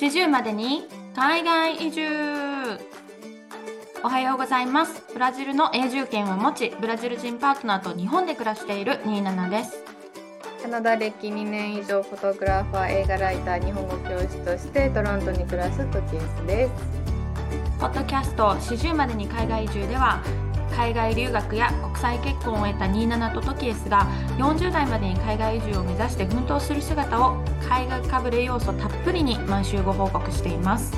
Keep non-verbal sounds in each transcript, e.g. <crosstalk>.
40までに海外移住。おはようございます。ブラジルの永住権を持ちブラジル人パートナーと日本で暮らしている27です。カナダ歴2年以上フォトグラファー映画ライター日本語教師としてトロントに暮らすトキエスです。ポッドキャスト40までに海外移住では海外留学や国際結婚を得た27とトキエスが40代までに海外移住を目指して奮闘する姿を海外かぶれ要素たっぷりに毎週ご報告しています、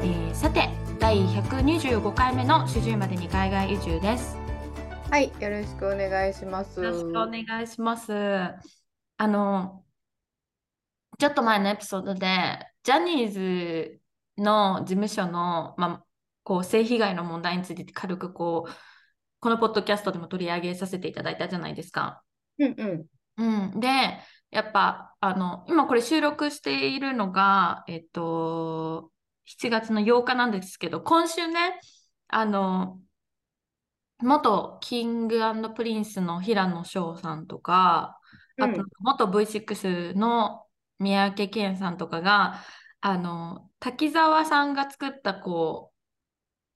えー、さて第125回目の40までに海外移住です。はいよろしくお願いします。よろしくお願いします。あのちょっと前のエピソードでジャニーズの事務所の、まあ、こう性被害の問題について軽くこうこのポッドキャストでも取り上げさせていただいたじゃないですか。うんうん。うん、でやっぱあの今これ収録しているのが、えっと、7月の8日なんですけど今週ねあの元 King Prince の平野紫耀さんとか、あと元 V6 の三宅健さんとかがあの滝沢さんが作ったこう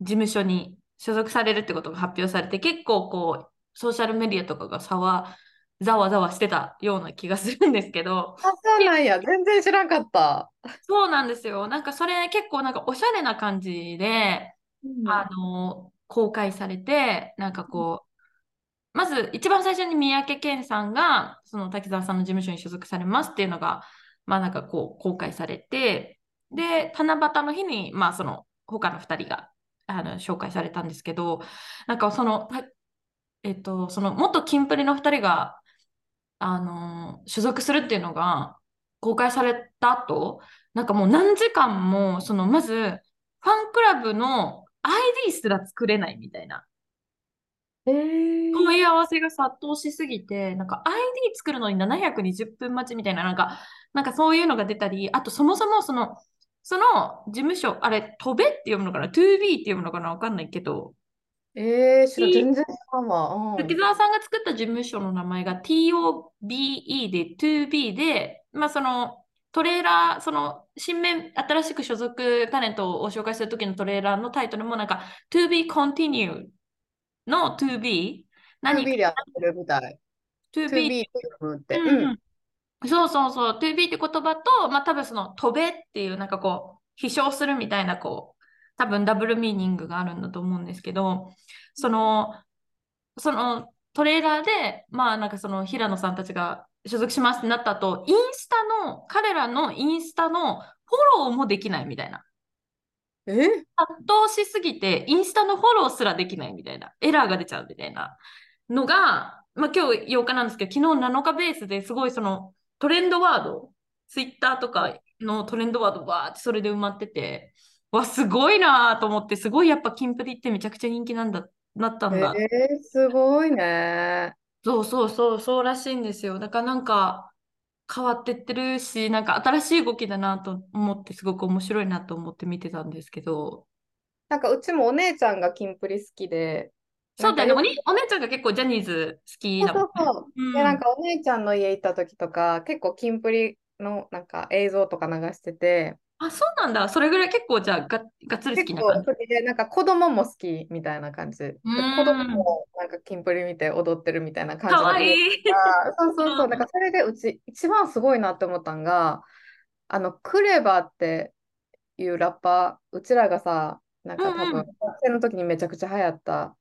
事務所に所属されるってことが発表されて結構こうソーシャルメディアとかがざわざわざわしてたような気がするんですけどあそうなんや。全然知らんかった。そうなんですよ。なんかそれ結構なんかおしゃれな感じで、うん、あの公開されてなんかこうまず一番最初に三宅健さんがその滝沢さんの事務所に所属されますっていうのがまあなんかこう公開されてで七夕の日にまあその他の2人があの紹介されたんですけどなんかそのえっとその元キンプリの2人があの所属するっていうのが公開された後なんかもう何時間もそのまずファンクラブの ID すら作れないみたいな。えー、問い合わせが殺到しすぎて、なんか ID 作るのに720分待ちみたいな、なんか、なんかそういうのが出たり、あとそもそもその、その事務所、あれ、飛べって読むのかな ?2B って読むのかな？わかんないけど。えー、知ら全然知らんわ。滝沢さんが作った事務所の名前が TOBE で 2B で、まあそのトレーラー、その新面、新しく所属タレントを紹介するときのトレーラーのタイトルもなんか To be continued の To be 何 ?To be でやってるみたい。To be って。うん、そうそうそう。To be って言葉と、まあ多分その飛べっていうなんかこう、飛翔するみたいなこう、多分ダブルミーニングがあるんだと思うんですけど、その、そのトレーラーで、まあなんかその平野さんたちが所属しますってなった後、インスタの、彼らのインスタのフォローもできないみたいな。え？圧倒しすぎて、インスタのフォローすらできないみたいな。エラーが出ちゃうみたいなのが、まあ今日8日なんですけど、昨日7日ベースですごいそのトレンドワード、ツイッターとかのトレンドワードわーってそれで埋まってて、わ、すごいなと思って、すごいやっぱキンプリってめちゃくちゃ人気なんだ、なったんだ。えー、すごいね。そうそうそう、そうらしいんですよ。だからなんか変わってってるし、なんか新しい動きだなと思って、すごく面白いなと思って見てたんですけど。なんかうちもお姉ちゃんがキンプリ好きで。そうだよねお。お姉ちゃんが結構ジャニーズ好きだもん、ね。そうそうそう。うん、で、なんかお姉ちゃんの家行った時とか、結構キンプリのなんか映像とか流してて。あ、そうなんだ。それぐらい結構じゃあががっつり好きな感じ。で、なんか子供も好きみたいな感じ。で子供もなんかキンプリ見て踊ってるみたいな感じ。かわいい。そうそうそう。なんかそれでうち一番すごいなって思ったんが、あの、クレバっていうラッパー、うちらがさ、なんか多分、学生の時にめちゃくちゃ流行った、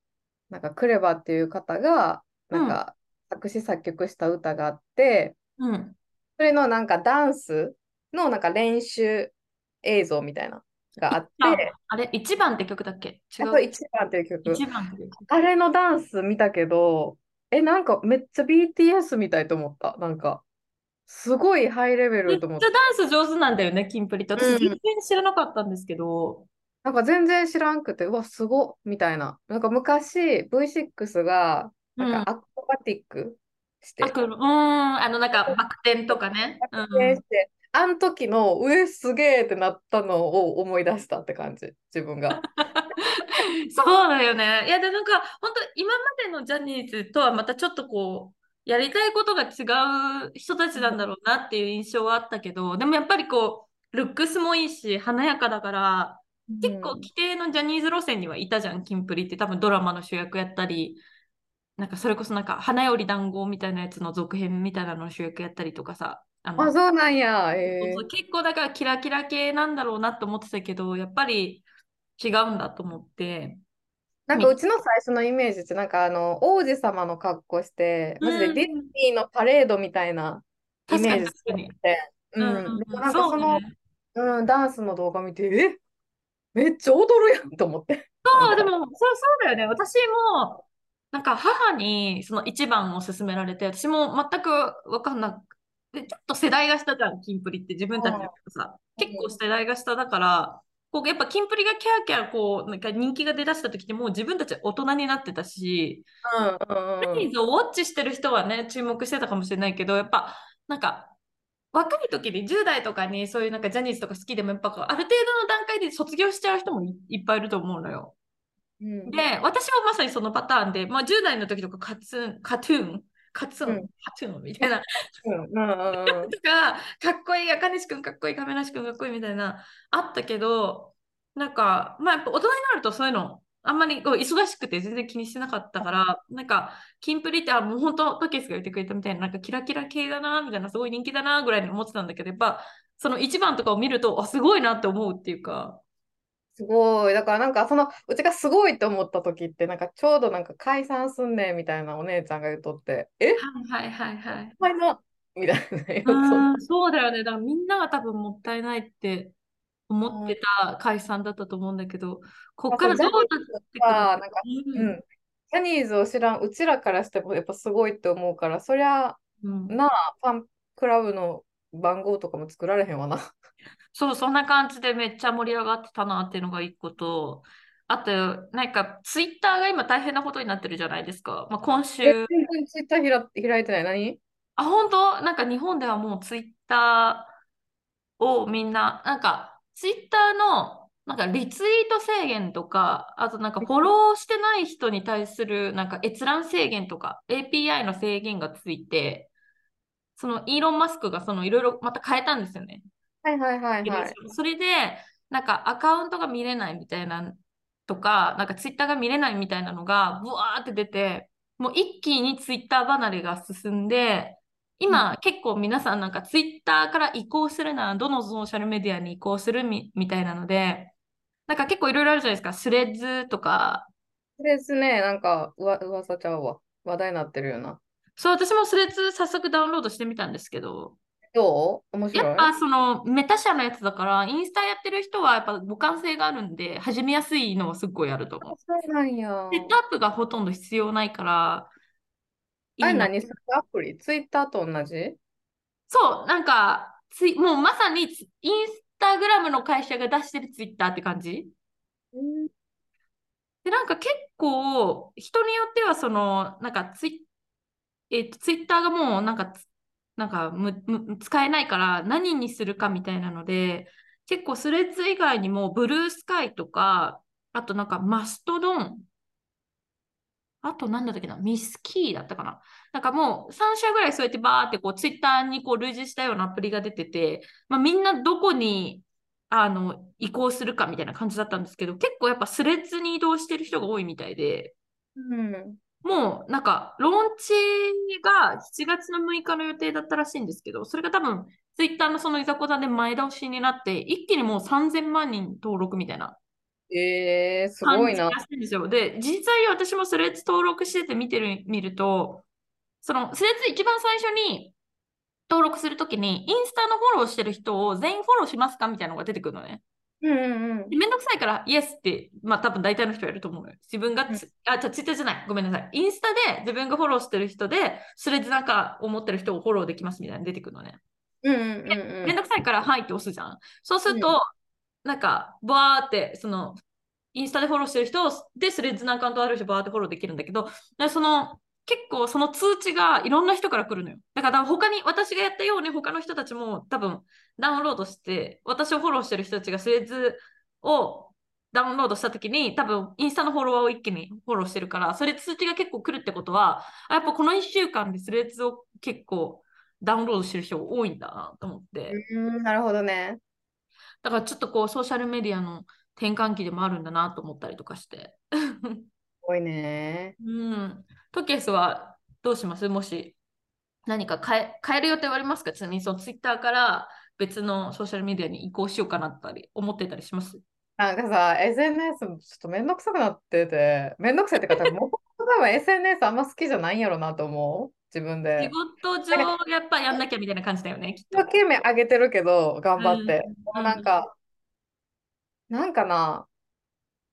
なんかクレバっていう方が、なんか作詞作曲した歌があって、うん、それのなんかダンスのなんか練習映像みたいながあって。あれ、1番って曲だっけ？違う。1番っていう曲。1番って曲。あれのダンス見たけど、え、なんかめっちゃ BTS みたいと思った。なんか、すごいハイレベルと思って。めっちゃダンス上手なんだよね、キンプリって。私、全然知らなかったんですけど。うん、なんか全然知らんくて、うわ、すごみたいな。なんか昔、V6 が、なんかアクロバティックして。うん、あの、なんかバク転とかね。バク転して、あの時の上すげえってなったのを思い出したって感じ、自分が。<laughs> そうだよね。いや、でなんか、本当今までのジャニーズとはまたちょっとこう、やりたいことが違う人たちなんだろうなっていう印象はあったけど、でもやっぱりこう、ルックスもいいし、華やかだから、結構うん。規定のジャニーズ路線にはいたじゃん、キンプリって。多分ドラマの主役やったり、なんかそれこそなんか花より団子みたいなやつの続編みたいなのの主役やったりとかさ、あそうなんや。えー。結構だからキラキラ系なんだろうなと思ってたけど、やっぱり違うんだと思って。なんかうちの最初のイメージって、なんかあの、王子様の格好して、マジでディズニーのパレードみたいなイメージに確かに。て、ううんうん。なんかその、ね。うん、ダンスの動画見て、え？めっちゃ踊るやんと思って。そう、でも、そう、そうだよね。私も、なんか母にその一番を勧められて、私も全くわかんなくて、ちょっと世代が下じゃん、キンプリって自分たちだとさ、うん結構世代が下だから、こうやっぱキンプリがキャーキャーこう、なんか人気が出だした時ってもう自分たち大人になってたし、うんうんうんジャニーズをウォッチしてる人はね、注目してたかもしれないけど、やっぱ、なんか、若い時に10代とかにそういうなんかジャニーズとか好きでもやっぱある程度の段階で卒業しちゃう人もいいっぱいいると思うのよ。うん。で、私はまさにそのパターンで、まあ、10代の時とかカツン、カトゥーン、カツン、うん。カトゥーンみたいな、んうん。<laughs> とか、かっこいい、赤西くんかっこいい、亀梨くんかっこいいみたいな、あったけど、なんか、まあ、やっぱ大人になるとそういうの、あんまりこう忙しくて全然気にしてなかったから、なんか、キンプリって、あ、もう本当、トキスが言ってくれたみたいな、なんかキラキラ系だな、みたいな、すごい人気だな、ぐらいに思ってたんだけど、やっぱ、その一番とかを見ると、あ、すごいなって思うっていうか、すごい。だからなんかその、うちがすごいと思った時って、なんかちょうどなんか解散すんねんみたいなお姉ちゃんが言っとって、え？はいはいはいはい。はいなみたいなそうだよね。だからみんなが多分もったいないって思ってた解散だったと思うんだけど、こっからどうなってくるさ、なんか、ううんん。ジャニーズを知らんうちらからしてもやっぱすごいって思うから、そりゃ、うんなあ、ファンクラブの番号とかも作られへんわな。そう、そんな感じでめっちゃ盛り上がってたなっていうのが一個と、あと、なんかツイッターが今大変なことになってるじゃないですか。まあ、今え、週、全然ツイッター開いてない。何？あ、本当？なんか日本ではもうツイッターをみんな、なんかツイッターのなんかリツイート制限とか、あとなんかフォローしてない人に対するなんか閲覧制限とか API の制限がついて、そのイーロン・マスクがそのいろいろまた変えたんですよね。はいはいはいはい。それで、なんかアカウントが見れないみたいなとか、なんかツイッターが見れないみたいなのが、ブワーって出て、もう一気にツイッター離れが進んで、今、結構皆さんなんかツイッターから移行するなら、どのソーシャルメディアに移行するみみたいなので、なんか結構いろいろあるじゃないですか。スレッズとか。とりあえずね、なんかうわ噂ちゃうわ。話題になってるよな。そう、私もスレッズ早速ダウンロードしてみたんですけど、どう？面白い？やっぱそのメタ社のやつだから、インスタやってる人はやっぱ互換性があるんで、始めやすいのはすっごいあると思う。そうなんや。セットアップがほとんど必要ないから。あれ何するアプリ？ツイッターと同じ？そう、なんか、ツイもうまさにツインスタグラムの会社が出してるツイッターって感じ。うん。で、なんか結構、人によってはその、なんかツイ,、えっとツイッターがもうなんかつ、なんかむむ使えないから何にするかみたいなので、結構スレッズ以外にもブルースカイとか、あとなんかマストドン、あとなんだったっけな、ミスキーだったかな。なんかもう3社ぐらいそうやってバーってこうツイッターにこう類似したようなアプリが出てて、まあ、みんなどこにあの移行するかみたいな感じだったんですけど、結構やっぱスレッズに移動してる人が多いみたいで、うん。もうなんかローンチが7月の6日の予定だったらしいんですけど、それが多分ツイッターのそのいざこざで前倒しになって、一気にもう3000万人登録みたいなえー、すごいな。で実際私もスレッズ登録してて見てる、見ると、そのスレッズ一番最初に登録するときに、インスタのフォローしてる人を全員フォローしますかみたいなのが出てくるのね。うんうんうんでめんどくさいから、イエスって、まあ多分大体の人はやると思うのよ。自分がつ、あ、じゃツイッターじゃない。ごめんなさい。インスタで自分がフォローしてる人で、スレッズなんか思ってる人をフォローできますみたいなの出てくるのね。うんうんうんめんどくさいから、はいって押すじゃん。そうすると、なんか、バーって、その、インスタでフォローしてる人で、スレッズのアカウントある人、バーってフォローできるんだけど、でその、結構その通知がいろんな人から来るのよ。だから他に、私がやったように他の人たちも多分ダウンロードして、私をフォローしてる人たちがスレッズをダウンロードしたときに、多分インスタのフォロワーを一気にフォローしてるから、それ通知が結構来るってことは、やっぱこの1週間でスレッズを結構ダウンロードしてる人多いんだなと思って。うん。なるほどね。だからちょっとこうソーシャルメディアの転換期でもあるんだなと思ったりとかして。すごいね。うん。トケスはどうします？もし何か変え変える予定はありますか？ちなみにそのツイッターから別のソーシャルメディアに移行しようかなったり思ってたりします？なんかさ、SNS もちょっとめんどくさくなってて、めんどくさいってか、多分も多分 SNS あんま好きじゃないんやろなと思う。自分仕で。事上やっぱやんなきゃみたいな感じだよね、きっと。一生懸命上げてるけど、頑張って。うんなんか、なんかな、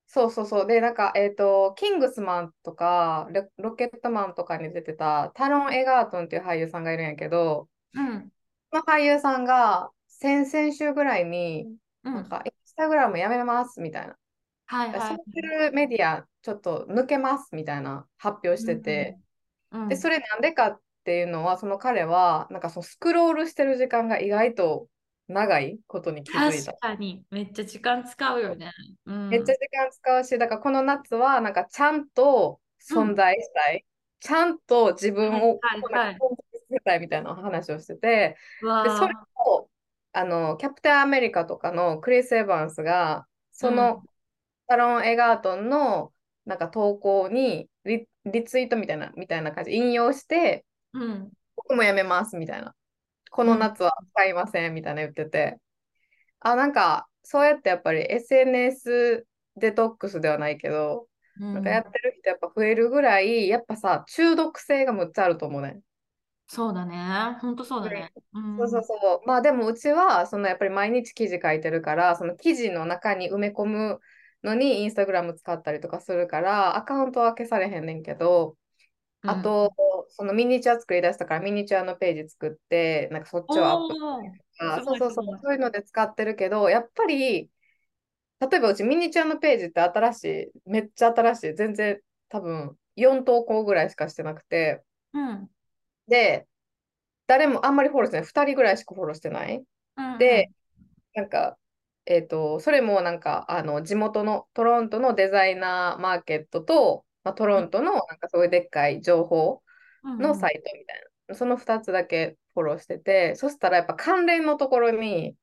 そうそうそう。で、なんか、えっと、キングスマンとか、ロ、ロケットマンとかに出てたタロン・エガートンっていう俳優さんがいるんやけど、うんその俳優さんが先々週ぐらいに、うんなんか、インスタグラムやめますみたいな。ソーシはいはい。ャルメディアちょっと抜けますみたいな発表してて、で、うんそれなんでかっていうのは、その彼は、なんかそのスクロールしてる時間が意外と長いことに気づいた。確かに、めっちゃ時間使うよね。うん。めっちゃ時間使うし、だからこの夏は、なんかちゃんと存在したい。ちゃんと自分をコたいみたいな話をしてて、で、それーを、あの、キャプテンアメリカとかのクリス・エヴァンスが、その、サロン・エガートンのなんか投稿にリ、リツイートみたいな、みたいな感じ、引用して、うん。うん。僕もやめますみたいな。この夏は使いませんみたいな言ってて。あ、なんか、そうやってやっぱり SNS デトックスではないけど、うんなんかやってる人やっぱ増えるぐらい、やっぱさ、中毒性がむっちゃあると思うね。そうだね。ほんとそうだね。うん。そうそうそう。まあでもうちは、そのやっぱり毎日記事書いてるから、その記事の中に埋め込むのにインスタグラム使ったりとかするから、アカウントは消されへんねんけど、うんあと、そのミニチュア作り出したから、ミニチュアのページ作って、なんかそっちをアップおーあすごいそうそうそう、そういうので使ってるけど、やっぱり、例えばうちミニチュアのページって新しい、めっちゃ新しい、全然多分4投稿ぐらいしかしてなくて、うん。で、誰もあんまりフォローしてない、2人ぐらいしかフォローしてない。うん。で、なんか、えっと、それもなんか、あの、地元のトロントのデザイナーマーケットと、まあ、トロントのなんかそういうでっかい情報うん、のサイトみたいな、その2つだけフォローしてて、そしたらやっぱ関連のところに、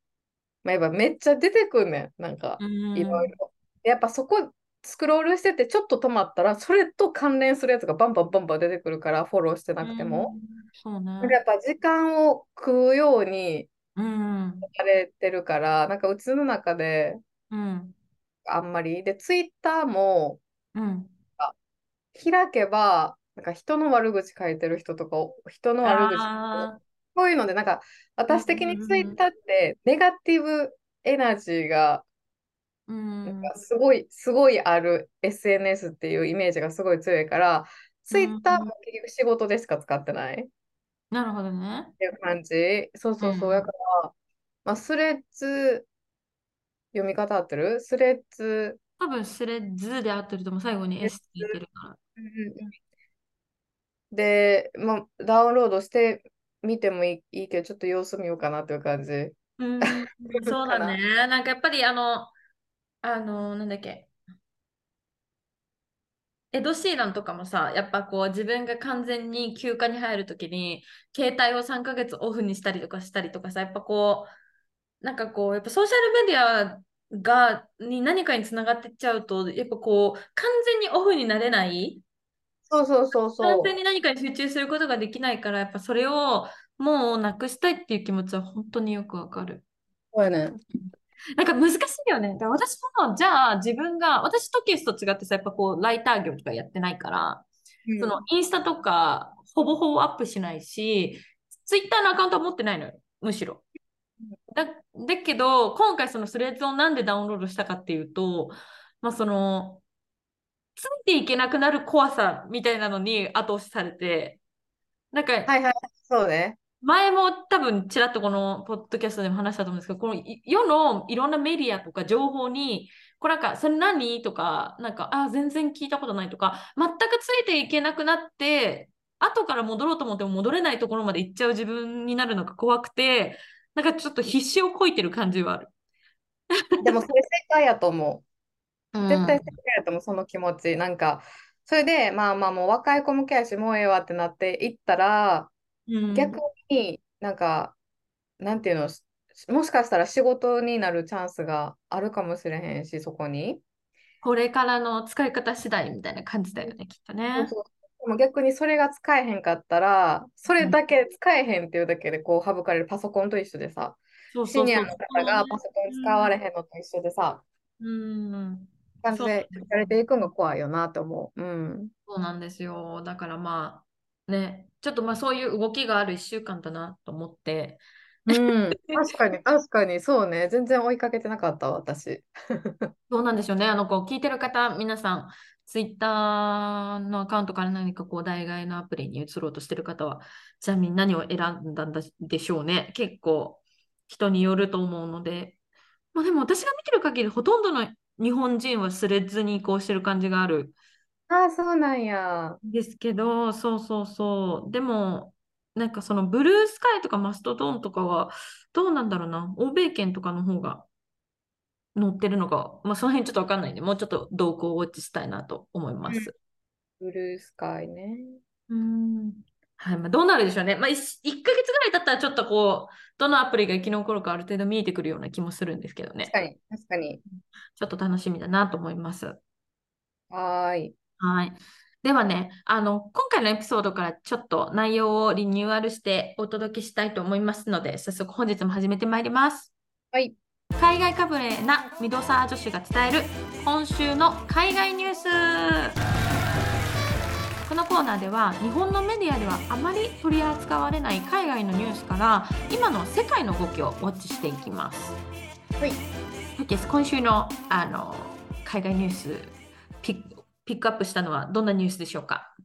まあ、やっぱめっちゃ出てくんねん、なんか、うん。いろいろ。やっぱそこ、スクロールしてて、ちょっと止まったら、それと関連するやつがバンバンバンバン出てくるから、フォローしてなくても。うん。そうね。やっぱ時間を食うようにうん。されてるから、なんかうちの中でうん。あんまり。で、ツイッターもうん。開けば、なんか人の悪口書いてる人とか、人の悪口、あこういうので、なんか私的にツイッターってネガティブエナジーがーうん。なんかすごい、すごいある SNS っていうイメージがすごい強いから、ツイッターも結局仕事でしか使ってないっなるほどね。ていう感じ。そうそうそう。うんだから、まあ、スレッズ、読み方合ってる？スレッズ、多分スレッズで合ってるとも最後に S ついてるから。で、まあ、ダウンロードしてみてもいいいいけど、ちょっと様子見ようかなっていう感じ。うん、そうだね。なんかやっぱりあの、あの、なんだっけ？エド・シーランとかもさ、やっぱこう自分が完全に休暇に入るときに、携帯を3ヶ月オフにしたりとかしたりとかさ、やっぱこう、なんかこう、やっぱソーシャルメディアが、に何かにつながってっちゃうと、やっぱこう、完全にオフになれないそうそうそうそう。完全に何かに集中することができないから、やっぱそれをもうなくしたいっていう気持ちは本当によくわかる。そうやね。<laughs> なんか難しいよね。私も、じゃあ自分が、私とケースと違ってさ、やっぱこう、ライター業とかやってないから、うんそのインスタとかほぼほぼアップしないし、ツイッターのアカウントは持ってないのよ、むしろ。だだけど、今回そのスレッズをなんでダウンロードしたかっていうと、まあその、ついていけなくなる怖さみたいなのに後押しされて、なんかはいはい、そうね。前も多分ちらっとこのポッドキャストでも話したと思うんですけど、このい世のいろんなメディアとか情報に、これなんか、それ何とか、なんか、あ、全然聞いたことないとか、全くついていけなくなって、後から戻ろうと思っても戻れないところまで行っちゃう自分になるのが怖くて、なんかちょっと必死をこいてる感じはある。でもそれ正解やと思う。うん絶対正解やと思う、その気持ち。なんか、それで、まあまあもう若い子向けやし、もうええわってなっていったら、うん逆になんか、なんていうの、もしかしたら仕事になるチャンスがあるかもしれへんし、そこに。これからの使い方次第みたいな感じだよね、きっとそうね。そうでも逆にそれが使えへんかったら、それだけ使えへんっていうだけでこう省かれるパソコンと一緒でさ、そうそうそう。シニアの方がパソコン使われへんのと一緒でさ、うん。感じでやれていくのが怖いよなと思う。うん。そうなんですよ。だからまあ、ね、ちょっとまあそういう動きがある1週間だなと思って、うん、<laughs> 確かに、確かに、そうね。全然追いかけてなかったわ、私。<laughs> <laughs> そうなんですよね。あの、こう、聞いてる方、皆さん、ツイッターのアカウントから何かこう、代替のアプリに移ろうとしてる方は、ちなみに何を選んだんだでしょうね。結構、人によると思うので。まあでも私が見てる限り、ほとんどの日本人はスレッズに移行してる感じがあるああ、そうなんや。んですけど、そうそうそう。でも、なんかそのブルースカイとかマストドンとかは、どうなんだろうな。欧米圏とかの方が載ってるのか、まあその辺ちょっとわかんないんで、もうちょっと動向をウォッチしたいなと思います。ブルースカイね。うん。はい、まあどうなるでしょうね。まあ 1, 1ヶ月ぐらい経ったらちょっとこう、どのアプリが生き残るかある程度見えてくるような気もするんですけどね確。かに、確かに。ちょっと楽しみだなと思います。はーい。はい。ではね、あの、今回のエピソードからちょっと内容をリニューアルしてお届けしたいと思いますので、早速本日も始めてまいります。はい。海外かぶれなミドサー女子が伝える今週の海外ニュース。このコーナーでは日本のメディアではあまり取り扱われない海外のニュースから今の世界の動きをウォッチしていきます。はい。です今週のあの海外ニュースピックピックアップしたのはどんなニュースでしょうか？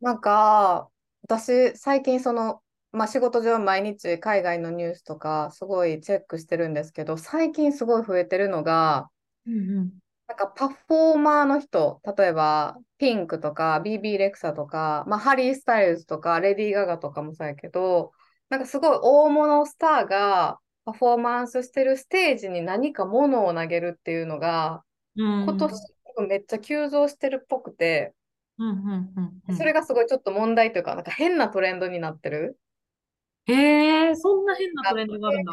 なんか、私、最近その、まあ、仕事上毎日海外のニュースとかすごいチェックしてるんですけど、最近すごい増えてるのが、うんうん。なんかパフォーマーの人、例えばピンクとか BB レクサとか、まあ、ハリー・スタイルズとかレディー・ガガとかもそうやけど、なんかすごい大物スターがパフォーマンスしてるステージに何か物を投げるっていうのが、うん。今年めっちゃ急増してるっぽくて、うんうんうんうんそれがすごいちょっと問題というか、なんか変なトレンドになってる。へえ、そんな変なトレンドがあるんだ。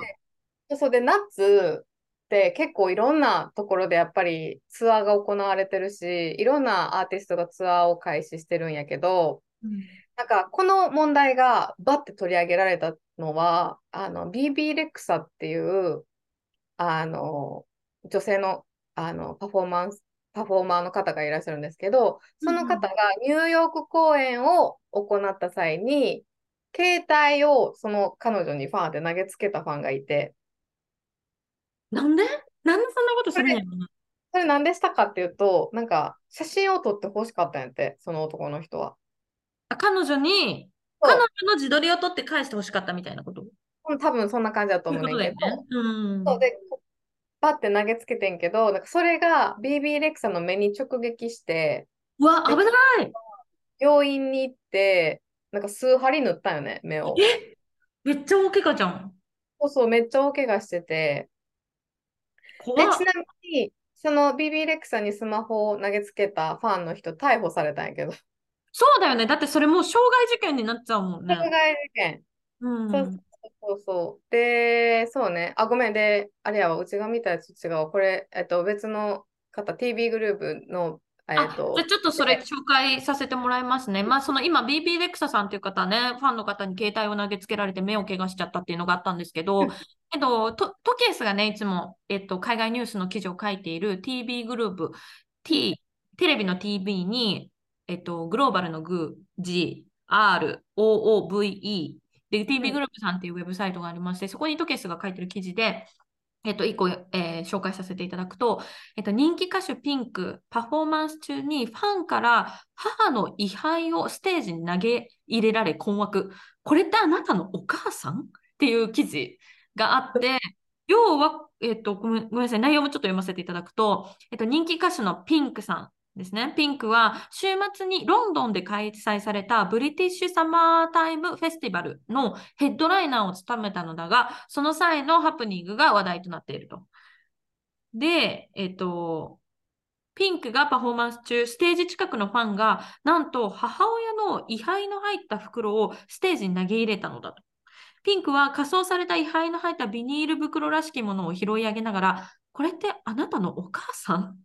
そうそうで、夏って結構いろんなところでやっぱりツアーが行われてるし、いろんなアーティストがツアーを開始してるんやけど、なんかこの問題がバッて取り上げられたのは、あの BB レクサっていうあの女性の、あのパフォーマンス、パフォーマーの方がいらっしゃるんですけど、その方がニューヨーク公演を行った際に、携帯をその彼女にファンって投げつけたファンがいて、なんで？なんでそんなことするんやろな。それなんでしたかっていうと、なんか写真を撮ってほしかったんやって、その男の人は。あ彼女に、彼女の自撮りを撮って返してほしかったみたいなこと？うん多分そんな感じだと思うねんだよね。うん。そうで、バッて投げつけてんけど、なんかそれが BB レクサの目に直撃して、うわ、危ない病院に行って、なんか数針縫ったよね、目を。え？めっちゃ大怪我じゃん。そうそう、めっちゃ大怪我してて。怖で、っちなみに、その BB レクサにスマホを投げつけたファンの人、逮捕されたんやけど。そうだよね。だってそれもう傷害事件になっちゃうもんね。傷害事件。うん。そうそうそう。で、そうね。あ、ごめん。で、あれやわ、うちが見たやつ違うわ。これ、えっと、別の方、TV グループの、えあ、っとじゃあ、ちょっとそれ紹介させてもらいますね。まあ、その今、BB レクサさんという方ね、ファンの方に携帯を投げつけられて目を怪我しちゃったっていうのがあったんですけど、えっと、トトケースがね、いつも、えっと、海外ニュースの記事を書いている TV グループ、T、テレビの TV に、えっと、グローバルのグー、G、R、OOVE、で、TV グループさんっていうウェブサイトがありまして、そこにトケースが書いてる記事で、えっと、一個、えー紹介させていただくと、えっと、人気歌手ピンク、パフォーマンス中にファンから母の位牌をステージに投げ入れられ困惑。これってあなたのお母さんっていう記事があって、要は、えっと、ごめんごめんなさい、内容もちょっと読ませていただくと、えっと、人気歌手のピンクさんですね。ピンクは週末にロンドンで開催されたブリティッシュサマータイムフェスティバルのヘッドライナーを務めたのだが、その際のハプニングが話題となっていると。で、えっと、ピンクがパフォーマンス中、ステージ近くのファンが、なんと母親の位牌の入った袋をステージに投げ入れたのだと。ピンクは仮装された位牌の入ったビニール袋らしきものを拾い上げながら、これってあなたのお母さん？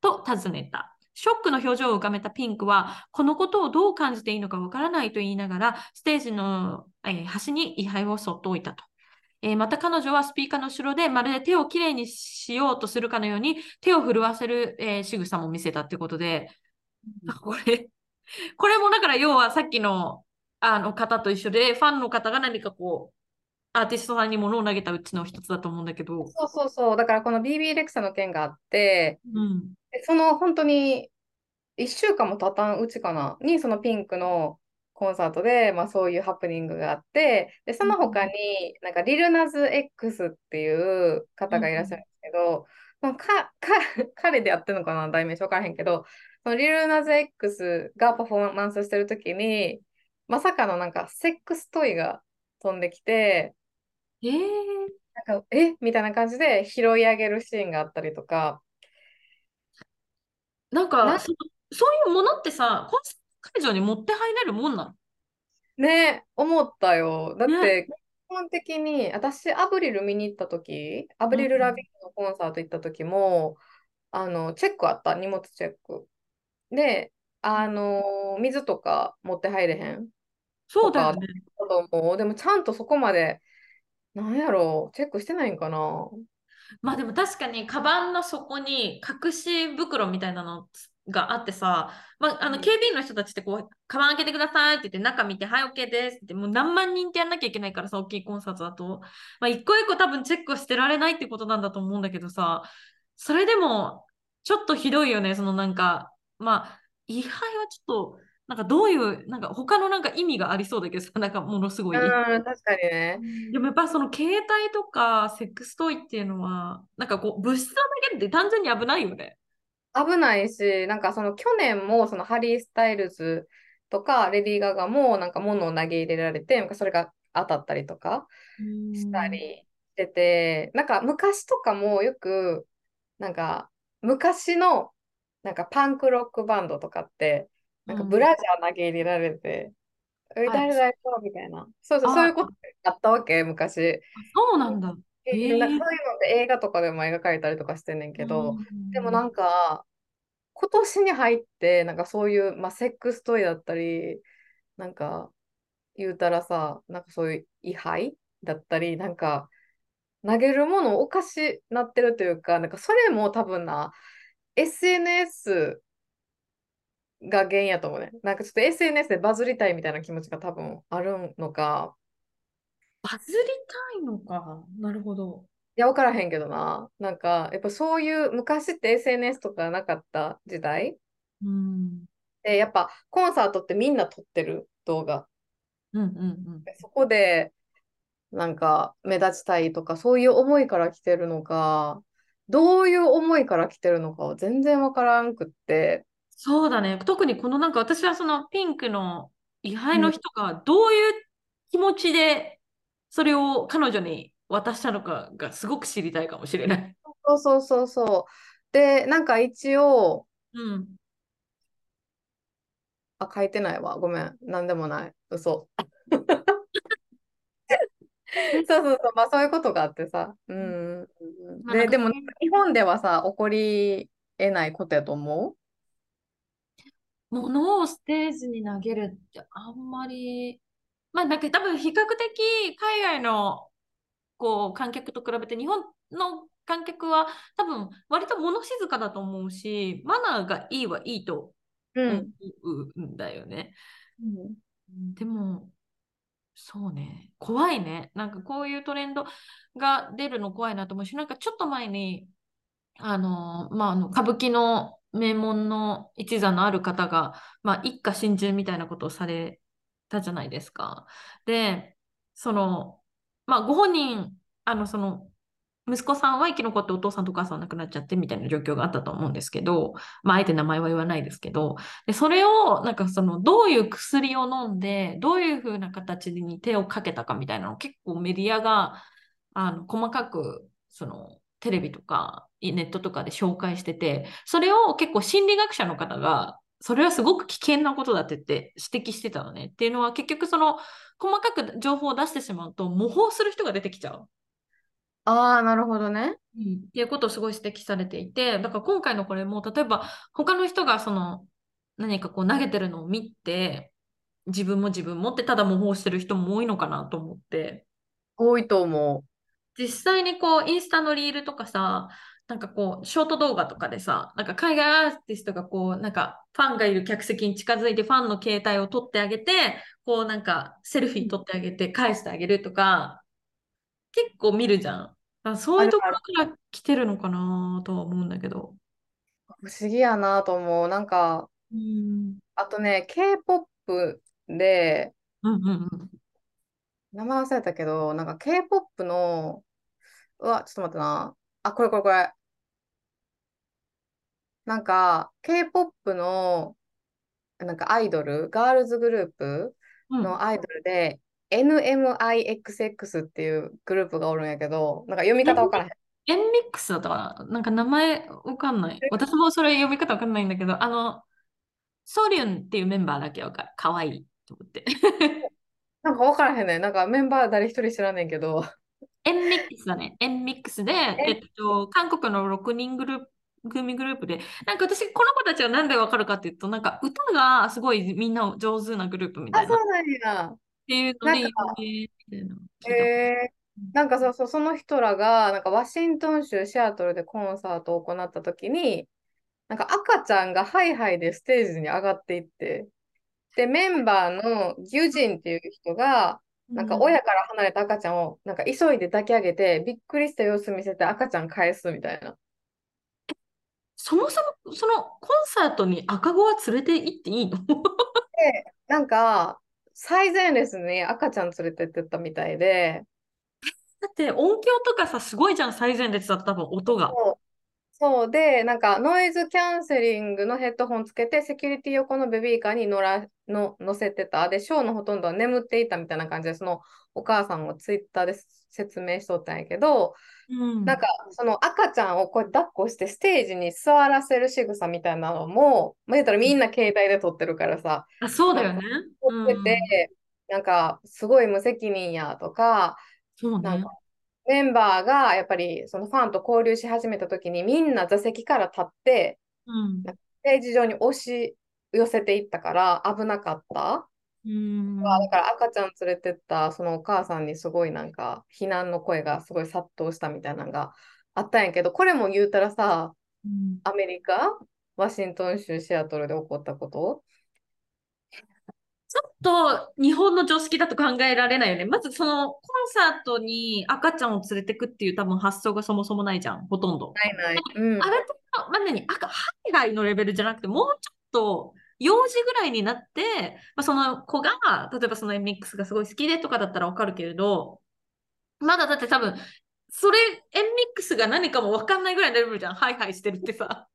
と尋ねた。ショックの表情を浮かべたピンクは、このことをどう感じていいのかわからないと言いながら、ステージの、えー、端に位牌をそっと置いたと。えー、また彼女はスピーカーの後ろでまるで手をきれいにしようとするかのように手を震わせる、えー、仕草も見せたってことで、うん、<laughs> これ、これもだから要はさっきのあの方と一緒で、ファンの方が何かこう、アーティストさんに物を投げたうちの一つだと思うんだけど。そうそうそう。だからこの BB レクサの件があって、うん、その本当に1週間も経たんうちかな？に、そのピンクのコンサートで、まあ、そういうハプニングがあって、でその他に、なんかリルナズ X っていう方がいらっしゃるんですけど、うん、かか <laughs> 彼でやってるのかな、題名分からへんけど、そのリルナズ X がパフォーマンスしてるときに、まさかのなんかセックストイが飛んできて、えー、なんかえ？みたいな感じで拾い上げるシーンがあったりとか。なんかなそ、そういうものってさ、コンサート会場に持って入れるもんなの？ね思ったよ。だって、ね、基本的に、私、アブリル見に行った時、アブリル・ラビットのコンサート行った時も、うん、あの、チェックあった、荷物チェック。で、あの、水とか持って入れへん？そうだよね。と思う。でも、ちゃんとそこまで、なんやろう、チェックしてないんかな？まあでも確かに、カバンの底に隠し袋みたいなのがあってさ、まあ、あの警備員の人たちってこう、カバン開けてくださいって言って、中見て、はい、OK ですって、もう何万人ってやんなきゃいけないからさ、大きいコンサートだと。まあ、一個一個多分チェックしてられないってことなんだと思うんだけどさ、それでも、ちょっとひどいよね、そのなんか、まあ、位牌はちょっと、なんかどういう、なんか他のなんか意味がありそうだけどさ、<laughs> なんかものすごい。うん、確かにね。でもやっぱその携帯とかセックストイっていうのは、なんかこう物質なだけって単純に危ないよね。危ないし、なんかその去年もそのハリー・スタイルズとかレディー・ガガもなんか物を投げ入れられて、なんかそれが当たったりとかしたりしてて、なんか昔とかもよく、なんか昔のなんかパンクロックバンドとかって、なんかブラジャー投げ入れられて、うん、誰だよみたいな。そうそう、そういうことあったわけ、昔。そうなんだ。えー、なんかそういうのって映画とかでも描かれたりとかしてんねんけど、でもなんか、今年に入って、なんかそういう、まあ、セックストイだったり、なんか、言うたらさ、なんかそういう位牌だったり、なんか、投げるものおかしなってるというか、なんかそれも多分な、SNS が原因やと思うね。なんかちょっと SNS でバズりたいみたいな気持ちが多分あるのか。バズりたいのか。なるほど。いや、わからへんけどな。なんか、やっぱそういう、昔って SNS とかなかった時代？うん。で、やっぱコンサートってみんな撮ってる動画。うんうんうん。そこで、なんか目立ちたいとか、そういう思いから来てるのか、どういう思いから来てるのかは全然わからんくって。そうだね。特にこのなんか私はそのピンクの位牌の人がどういう気持ちでそれを彼女に渡したのかがすごく知りたいかもしれない。そうそうそうそう。で、なんか一応、うん。あ、書いてないわ。ごめん。なんでもない。嘘。<laughs> そうそうそう、まあそういうことがあってさ。うん。で、でも日本ではさ、起こり得ないことやと思う？物をステージに投げるってあんまり、まあなんか多分比較的海外のこう観客と比べて日本の観客は多分割と物静かだと思うし、マナーがいいはいいと思うんだよね。うん、でも、そうね、怖いね。なんかこういうトレンドが出るの怖いなと思うし、なんかちょっと前に、あの、まあ、あの歌舞伎の名門の一座のある方が、まあ、一家心中みたいなことをされたじゃないですか。で、その、まあ、ご本人、あの、その、息子さんは生き残ってお父さんとお母さん亡くなっちゃってみたいな状況があったと思うんですけど、まあ、あえて名前は言わないですけど、でそれを、なんかその、どういう薬を飲んで、どういうふうな形に手をかけたかみたいなのを結構メディアが、あの、細かく、その、テレビとかネットとかで紹介してて、それを結構心理学者の方がそれはすごく危険なことだって言って指摘してたのね。っていうのは結局その細かく情報を出してしまうと模倣する人が出てきちゃう。ああ、なるほどね。うん、っていうことをすごい指摘されていて、だから今回のこれも、例えば他の人がその何かこう投げてるのを見て、自分も自分もってただ模倣してる人も多いのかなと思って。多いと思う。実際にこうインスタのリールとかさ、なんかこうショート動画とかでさ、なんか海外アーティストがこう、なんかファンがいる客席に近づいてファンの携帯を取ってあげて、こうなんかセルフィー撮ってあげて返してあげるとか、結構見るじゃん。そういうところから来てるのかなとは思うんだけど。不思議やなと思う。なんか、うん。あとね、K-POP で、うんうんうん。名前忘れたけど、なんか K-POP の、うわ、ちょっと待ってな。あ、これこれこれ。なんか、K-POP の、なんかアイドル、ガールズグループのアイドルで、NMIXX っていうグループがおるんやけど、なんか読み方わからへん。エンミックスだったかな？なんか名前わかんない。私もそれ読み方わかんないんだけど、あの、ソリュンっていうメンバーだけわかる。かわいいと思って。<laughs> なんかわからへんね。なんかメンバー誰一人知らんねんけど。エンミックスだね。エンミックスで、え？っと、韓国の6人グループ、組グループで、なんか私、この子たちは何でわかるかっていうと、なんか歌がすごいみんな上手なグループみたいな。あ、そうなんや。っていうので有名みたいなえー、なんかそうそう、その人らが、なんかワシントン州シアトルでコンサートを行った時に、なんか赤ちゃんがハイハイでステージに上がっていって、で、メンバーのギュジンっていう人が、なんか親から離れた赤ちゃんをなんか急いで抱き上げて、びっくりした様子見せて赤ちゃん返すみたいな。そもそもそのコンサートに赤子は連れて行っていいの？で、なんか最前列に赤ちゃん連れてってったみたいで。だって音響とかさ、すごいじゃん、最前列だった多分音が。そうで、なんかノイズキャンセリングのヘッドホンつけて、セキュリティ横のベビーカーに乗らの乗せてた。で、ショーのほとんどは眠っていたみたいな感じで、そのお母さんをツイッターで説明しとったんやけど、うん、なんかその赤ちゃんをこう抱っこしてステージに座らせる仕草みたいなのも、まあ、言ったらみんな携帯で撮ってるからさ、あそうだよね。撮ってて、うん、なんかすごい無責任やとか、そうね、なんかメンバーがやっぱりそのファンと交流し始めた時にみんな座席から立って、うん、ステージ上に押し寄せていったから危なかった？うん。だから赤ちゃん連れてったそのお母さんにすごいなんか非難の声がすごい殺到したみたいなのがあったんやけどこれも言うたらさ、うん、アメリカ？ワシントン州シアトルで起こったこと？ちょっと日本の常識だと考えられないよね。まずそのコンサートに赤ちゃんを連れてくっていう多分発想がそもそもないじゃん、ほとんど。ないない。うん、あれと、まあ、何？赤、海外のレベルじゃなくて、もうちょっと幼児ぐらいになって、まあ、その子が、例えばその MX がすごい好きでとかだったらわかるけれど、まだだって多分、それ、MX が何かもわかんないぐらいのレベルじゃん。ハイハイしてるってさ。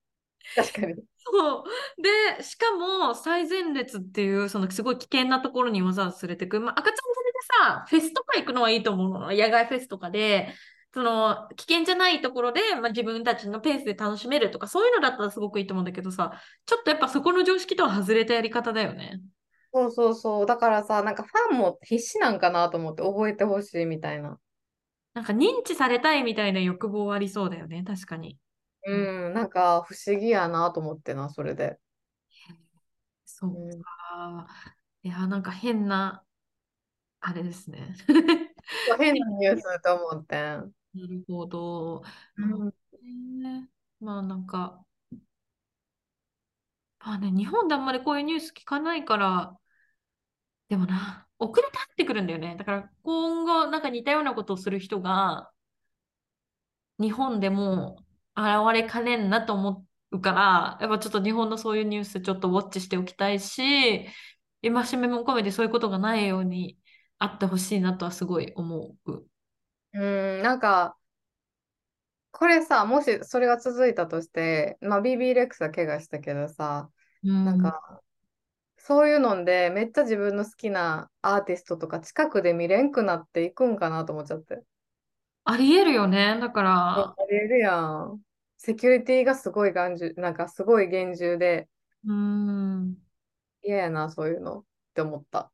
確かに。そう。で、しかも、最前列っていう、そのすごい危険なところにわざわざ連れてく。まあ、赤ちゃん連れでさ、フェスとか行くのはいいと思うの。野外フェスとかで、その、危険じゃないところで、まあ、自分たちのペースで楽しめるとか、そういうのだったらすごくいいと思うんだけどさ、ちょっとやっぱそこの常識とは外れたやり方だよね。そうそうそう。だからさ、なんかファンも必死なんかなと思って覚えてほしいみたいな。なんか認知されたいみたいな欲望ありそうだよね、確かに。うん、なんか不思議やなと思ってな、それで。そうか。いや、なんか変な、あれですね。変なニュースと思って。<laughs> なるほど。うん、ね、まあなんか、まあね、日本であんまりこういうニュース聞かないから、でもな、遅れて入ってくるんだよね。だから今後、なんか似たようなことをする人が、日本でも現れかねんなと思うから、やっぱちょっと日本のそういうニュースちょっとウォッチしておきたいし、今しめも込めてそういうことがないようにあってほしいなとはすごい思う。うん、なんか、これさ、もしそれが続いたとして、まあ BB レックスは怪我したけどさ、うん、なんか、そういうのでめっちゃ自分の好きなアーティストとか近くで見れんくなっていくんかなと思っちゃって。ありえるよね。だから。ありえるやん。セキュリティがすごい厳重、なんかすごい厳重で、うん。嫌やな、そういうのって思った。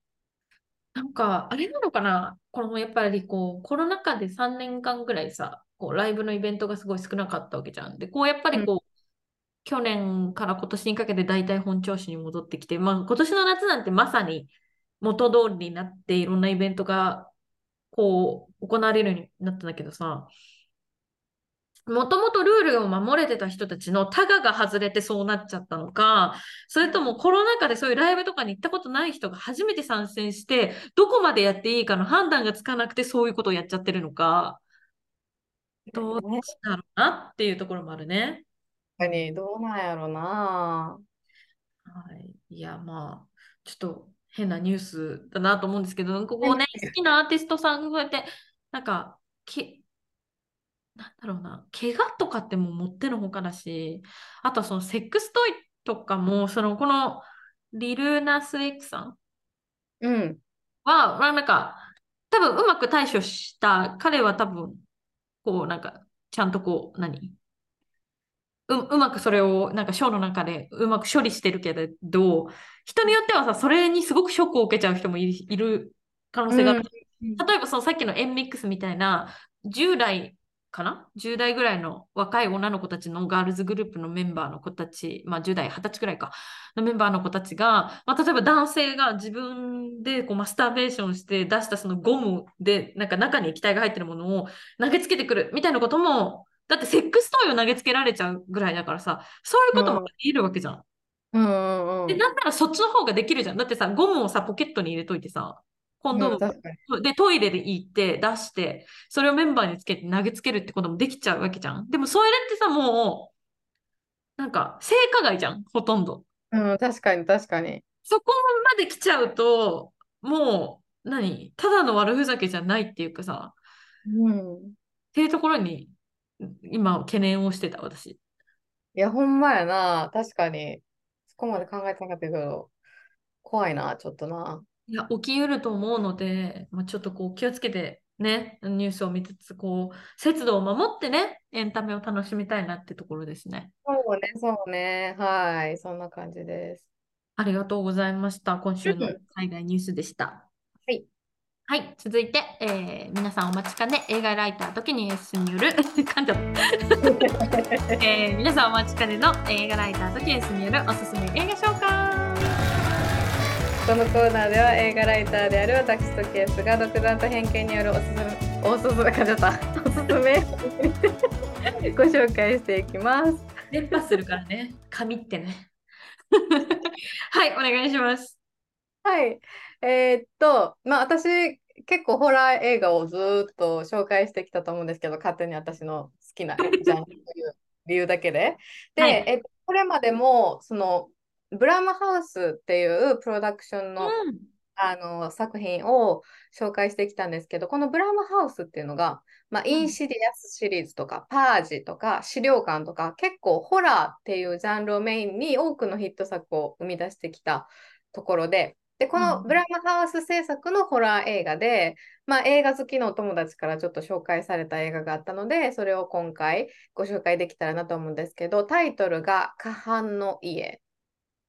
なんか、あれなのかな？このやっぱりこう、コロナ禍で3年間ぐらいさ、こうライブのイベントがすごい少なかったわけじゃん。で、こうやっぱうん。りこう、去年から今年にかけて大体本調子に戻ってきて、まあ今年の夏なんてまさに元通りになっていろんなイベントがこう行われるようになったんだけどさ、もともとルールを守れてた人たちのタガが外れてそうなっちゃったのか、それともコロナ禍でそういうライブとかに行ったことない人が初めて参戦して、どこまでやっていいかの判断がつかなくてそういうことをやっちゃってるのか、どっね、ちだろうなっていうところもあるね。確かに、どうなんやろな。はい。いや、まあ、ちょっと変なニュースだなと思うんですけど、ここね、好きなアーティストさんがこうやって、なんか、きなんだろうな、怪我とかってもう持ってのほかだし、あとはそのセックストイとかも、そのこのリルーナス X さんうん。は、まあなんか、多分うまく対処した、彼は多分、こうなんか、ちゃんとこう、何？う、うまくそれをなんかショーの中でうまく処理してるけれど、人によってはさ、それにすごくショックを受けちゃう人もいいる可能性がある。うん。例えばそのさっきのエンミックスみたいな10代かな ?10 代ぐらいの若い女の子たちのガールズグループのメンバーの子たち、まあ10代、20歳ぐらいか、のメンバーの子たちが、まあ、例えば男性が自分でこうマスターベーションして出したそのゴムで、なんか中に液体が入ってるものを投げつけてくるみたいなことも、だってセックストイを投げつけられちゃうぐらいだからさ、そういうこともうん。言えるわけじゃん。うん。で、うん。なんならそっちの方ができるじゃん。だってさ、ゴムをさ、ポケットに入れといてさ、コンドうん、ー。ムでトイレで行って出して、それをメンバーにつけて投げつけるってこともできちゃうわけじゃん。でもそれってさ、もう、なんか、性加害じゃん、ほとんど。うん、確かに、確かに。そこまで来ちゃうと、もう、何ただの悪ふざけじゃないっていうかさ、うん。っていうところに、今、懸念をしてた、私。いや、ほんまやな。確かに。そこまで考えてなかったけど、怖いな、ちょっとな。いや、起きうると思うので、まあ、ちょっとこう気をつけてね、ニュースを見つつ、こう、節度を守ってね、エンタメを楽しみたいなってところですね。そうね、そうね。はい。そんな感じです。ありがとうございました。今週のうん。海外ニュースでした。はい。はい、続いて、えー皆さんお待ちかね、映画ライター時に S による、<laughs> 噛んじゃった、<laughs> えー皆さんお待ちかねの映画ライター時 S によるおすすめ映画紹介。このコーナーでは映画ライターである私とケースが独断と偏見によるおすすめ、おすすめ、噛んじゃった。おすすめ <laughs> ご紹介していきます。連発するからね、紙ってね。はい、お願いします。はい。えーっと、まあ私、結構ホラー映画をずーっと紹介してきたと思うんですけど、勝手に私の好きなジャンルという理由だけで。で、はい。えっと、これまでも、その、ブラムハウスっていうプロダクションの、うん。あの作品を紹介してきたんですけど、このブラムハウスっていうのが、まあ、インうん。シディアスシリーズとか、パージとか、資料館とか、結構ホラーっていうジャンルをメインに多くのヒット作を生み出してきたところで、で、このブうんラムハウス制作のホラー映画で、まあ、映画好きのお友達からちょっと紹介された映画があったので、それを今回ご紹介できたらなと思うんですけど、タイトルが「カハンの家」。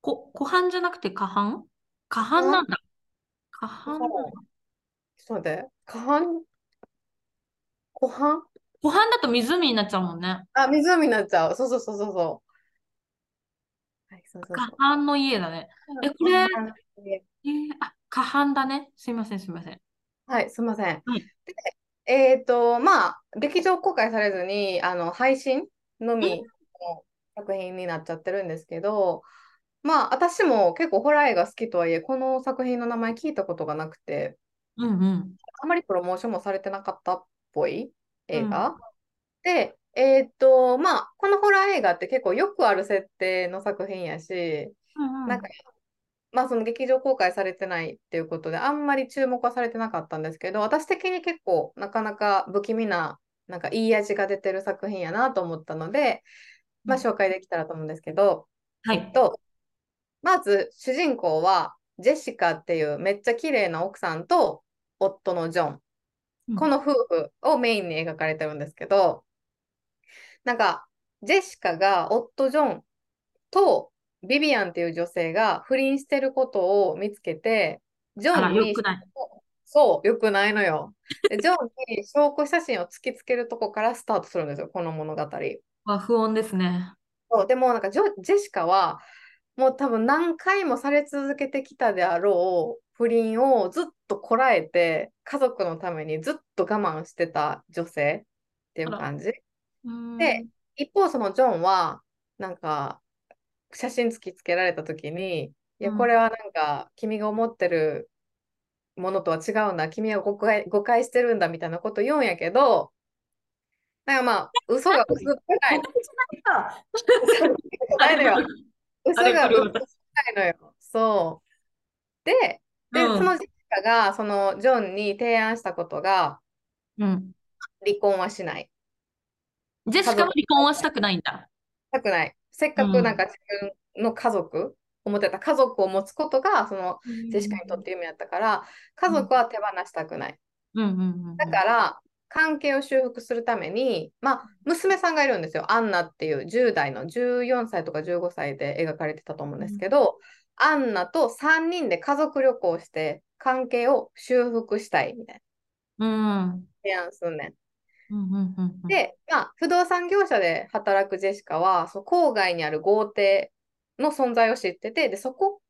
こ、湖畔じゃなくて下半？下半なんだ。下半？なんだ。ちょっと待って、カハン、湖畔湖畔だと湖になっちゃうもんね。あ、湖になっちゃう。そうそうそうそうそう。はい、そうそう下そう。半の家だね。え、これ、湖え畔ーあ、下半だね。すいません、すいません。はい、すみません。はい。で、えっと、まあ、劇場公開されずに、あの、配信のうんみの作品になっちゃってるんですけど、まあ、私も結構ホラー映画好きとはいえ、この作品の名前聞いたことがなくて、うんうん。あまりプロモーションもされてなかったっぽいうん。映画。で、えっと、まあ、このホラー映画って結構よくある設定の作品やし、なんかうんうん。まあその劇場公開されてないっていうことで、あんまり注目はされてなかったんですけど、私的に結構なかなか不気味な、なんかいい味が出てる作品やなと思ったので、まあ紹介できたらと思うんですけど、はい。えっと、まず主人公はジェシカっていうめっちゃ綺麗な奥さんと夫のジョン。うん。この夫婦をメインに描かれてるんですけど、なんかジェシカが夫ジョンとビビアンっていう女性が不倫してることを見つけて、ジョンに。そう、よくないのよ。で、ジョンに証拠写真を突きつけるとこからスタートするんですよ、この物語。わ、不穏ですね。そう、でもなんかジョ、ジェシカは、もう多分何回もされ続けてきたであろう不倫をずっとこらえて、家族のためにずっと我慢してた女性っていう感じ。で、一方そのジョンは、なんか、写真突きつけられた時に、いや、うんこれはなんか、君が思ってるものとは違うんだ、君は誤解、誤解してるんだみたいなこと言うんやけど、なんかまあ、嘘が薄っぺらい。ないのよ。嘘が薄っぺらいのよ。そう。で、で、うんそのジェシカが、そのジョンに提案したことが、うん。離婚はしない。ジェシカは離婚はしたくないんだ。したくない。せっかくなんか自分の家族、思ってた家族を持つことが、そのジェシカにとって夢やったから、家族は手放したくない。うんうんうんうん。だから、関係を修復するために、まあ、娘さんがいるんですよ。アンナっていう10代の14歳とか15歳で描かれてたと思うんですけど、アンナと3人で家族旅行して関係を修復したいみたいなうん。提案すんねん。うんうんうんうん、で、まあ、不動産業者で働くジェシカは、そう郊外にある豪邸の存在を知ってて、で、そこ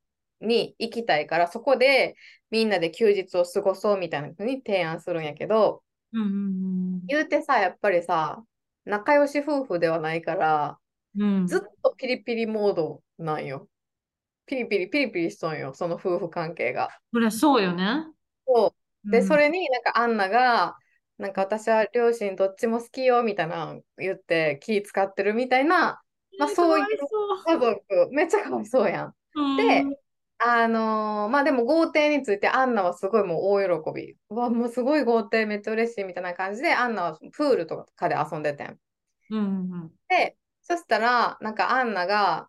に行きたいから、そこでみんなで休日を過ごそうみたいなふうに提案するんやけど、うんうん言うてさ、やっぱりさ、仲良し夫婦ではないから、うん。ずっとピリピリモードなんよ。ピリピリピリピリしとんよ、その夫婦関係が。そりゃそうよね。そうで、うんそれになんかアンナが、なんか私は両親どっちも好きよみたいなの言って気使ってるみたいな、まあえーそういう家族、めっちゃかわいそうやん。そう。んあのーまあでも豪邸についてアンナはすごいもう大喜び。うわ、もうすごい豪邸めっちゃ嬉しいみたいな感じで、アンナはプールとかで遊んでてん。うんうんで、そしたら、なんかアンナが、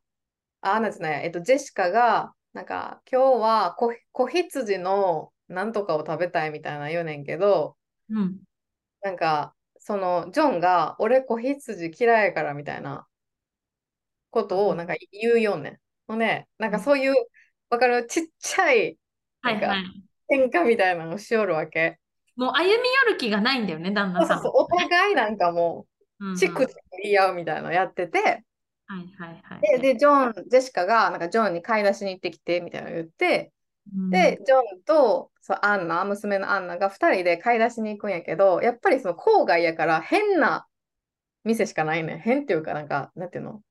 あ、アンナじゃない、えっと、ジェシカが、なんか今日は子子羊のなんとかを食べたいみたいな言うねんけど、うん。なんか、その、ジョンが、俺子羊嫌いやからみたいなことをなんか言うよんねん。ほんで、なんかそういう、わかる？ちっちゃいはいはい。喧嘩みたいなのをしよるわけ。もう歩み寄る気がないんだよね、旦那さ。そうそうんそう、お互いなんかもう、うんうんチクチク言い合うみたいなのやってて、はいはいはい。で、で、ジョン、ジェシカが、なんかジョンに買い出しに行ってきてみたいなの言って、うんで、ジョンとそうアンナ、娘のアンナが2人で買い出しに行くんやけど、やっぱりその郊外やから変な店しかないねん。変っていうか、なんか、なんていうの？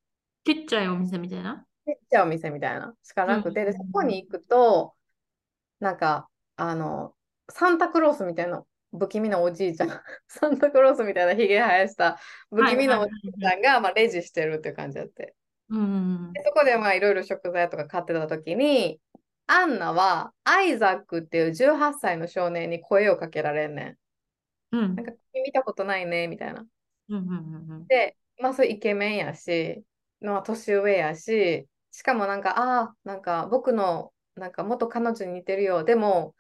ちっちゃいお店みたいな？ちっちゃいお店みたいなしかなくて、うんで、そこに行くと、なんか、あの、サンタクロースみたいな不気味なおじいちゃん、<laughs> サンタクロースみたいなひげ生やした不気味なおじいちゃんが、まあ、レジしてるっていう感じだって。うんうんでそこでまあいろいろ食材とか買ってた時に、アンナはアイザックっていう18歳の少年に声をかけられんねうん。うんん。なんか君見たことないねみたいな。うんうんうんで、まあそうイケメンやし、まあ年上やし、しかもなんか、ああ、なんか僕のなんか元彼女に似てるよ。でも、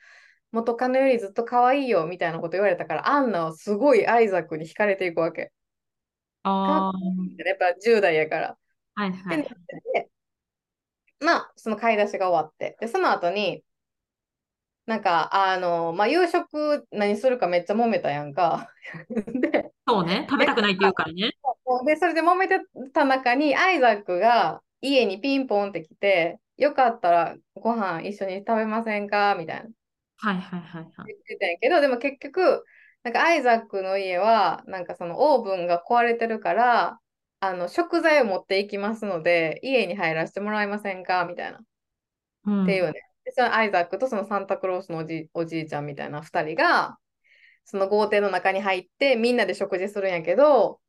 元カノよりずっと可愛いよみたいなこと言われたから、アンナはすごいアイザックに惹かれていくわけ。ああ、やっぱ10代やから。はいはでい。でまあ、その買い出しが終わって、で、その後に、なんか、あの、まあ、夕食何するかめっちゃ揉めたやんか。<laughs> で、そうね、食べたくないって言うからね。で、それで揉めてた中に、アイザックが家にピンポンって来て、よかったらご飯一緒に食べませんか？みたいなはいはいはいはい。言ってたんやけど、でも結局、なんかアイザックの家は、なんかそのオーブンが壊れてるから、あの食材を持っていきますので、家に入らせてもらえませんか？みたいな。うんっていうね。でそのアイザックとそのサンタクロースのおじおじいちゃんみたいな2人が、その豪邸の中に入ってみんなで食事するんやけど、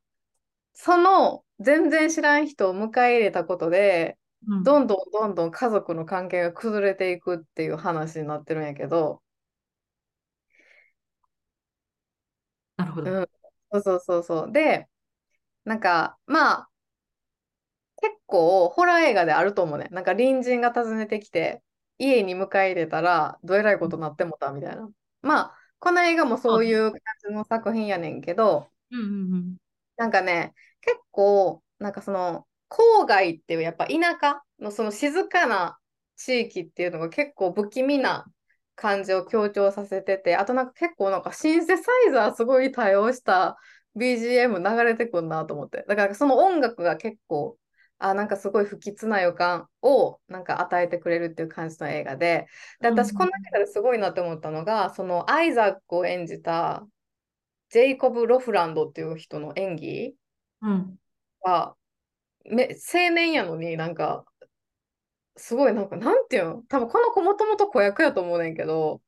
その全然知らん人を迎え入れたことで、うんどんどんどんどん家族の関係が崩れていくっていう話になってるんやけど、なるほど。うん、そうそうそうそう。で、なんか、まあ、結構ホラー映画であると思うね。なんか隣人が訪ねてきて、家に迎え入れたら、どえらいことになってもたみたいな。まあ、この映画もそういう感じの作品やねんけど、うんうんうん。なんかね、結構、なんかその、郊外っていうやっぱ田舎のその静かな地域っていうのが結構不気味な感じを強調させてて、あとなんか結構なんかシンセサイザーすごい多用した BGM 流れてくんなと思って。だからその音楽が結構、あ、なんかすごい不吉な予感をなんか与えてくれるっていう感じの映画で、で、私この中ですごいなと思ったのが、そのアイザックを演じたジェイコブ・ロフランドっていう人の演技うん。青年やのになんか、すごいなんか、なんていうの？多分この子もともと子役やと思うねんけど、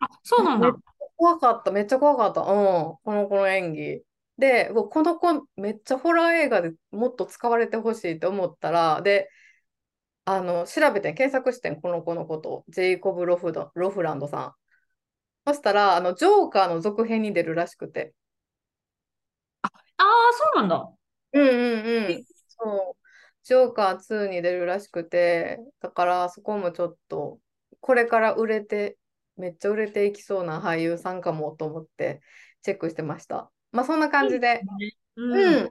あ、そうなんだ怖かった、めっちゃ怖かった。うん、この子の演技。で、この子めっちゃホラー映画でもっと使われてほしいって思ったら、で、あの、調べてん検索してん、この子のこと、ジェイコブ・ロフド、ロフランドさん。そしたら、あの、ジョーカーの続編に出るらしくて。ああ、そうなんだ。うんうんうん。そう。ジョーカー2に出るらしくて、だからそこもちょっと、これから売れて、めっちゃ売れていきそうな俳優さんかもと思ってチェックしてました。まあそんな感じで、うん。うん。ま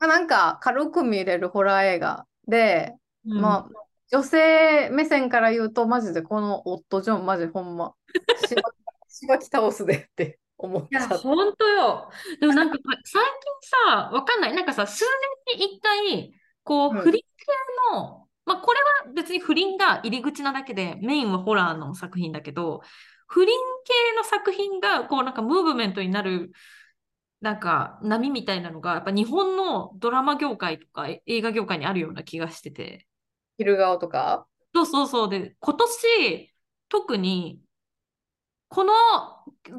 あ、なんか軽く見れるホラー映画で、うんまあ女性目線から言うと、マジでこのオット・ジョン、マジほんま、しば <laughs> しばき倒すでって思っいや、ちゃった。本当よ。でもなんか最近さ、わかんない。なんかさ、数年に一回、こう、うん不倫系の、まあこれは別に不倫が入り口なだけで、メインはホラーの作品だけど、不倫系の作品が、こうなんかムーブメントになる、なんか波みたいなのが、やっぱ日本のドラマ業界とか映画業界にあるような気がしてて。昼顔とか？そうそうそう。で、今年、特に、この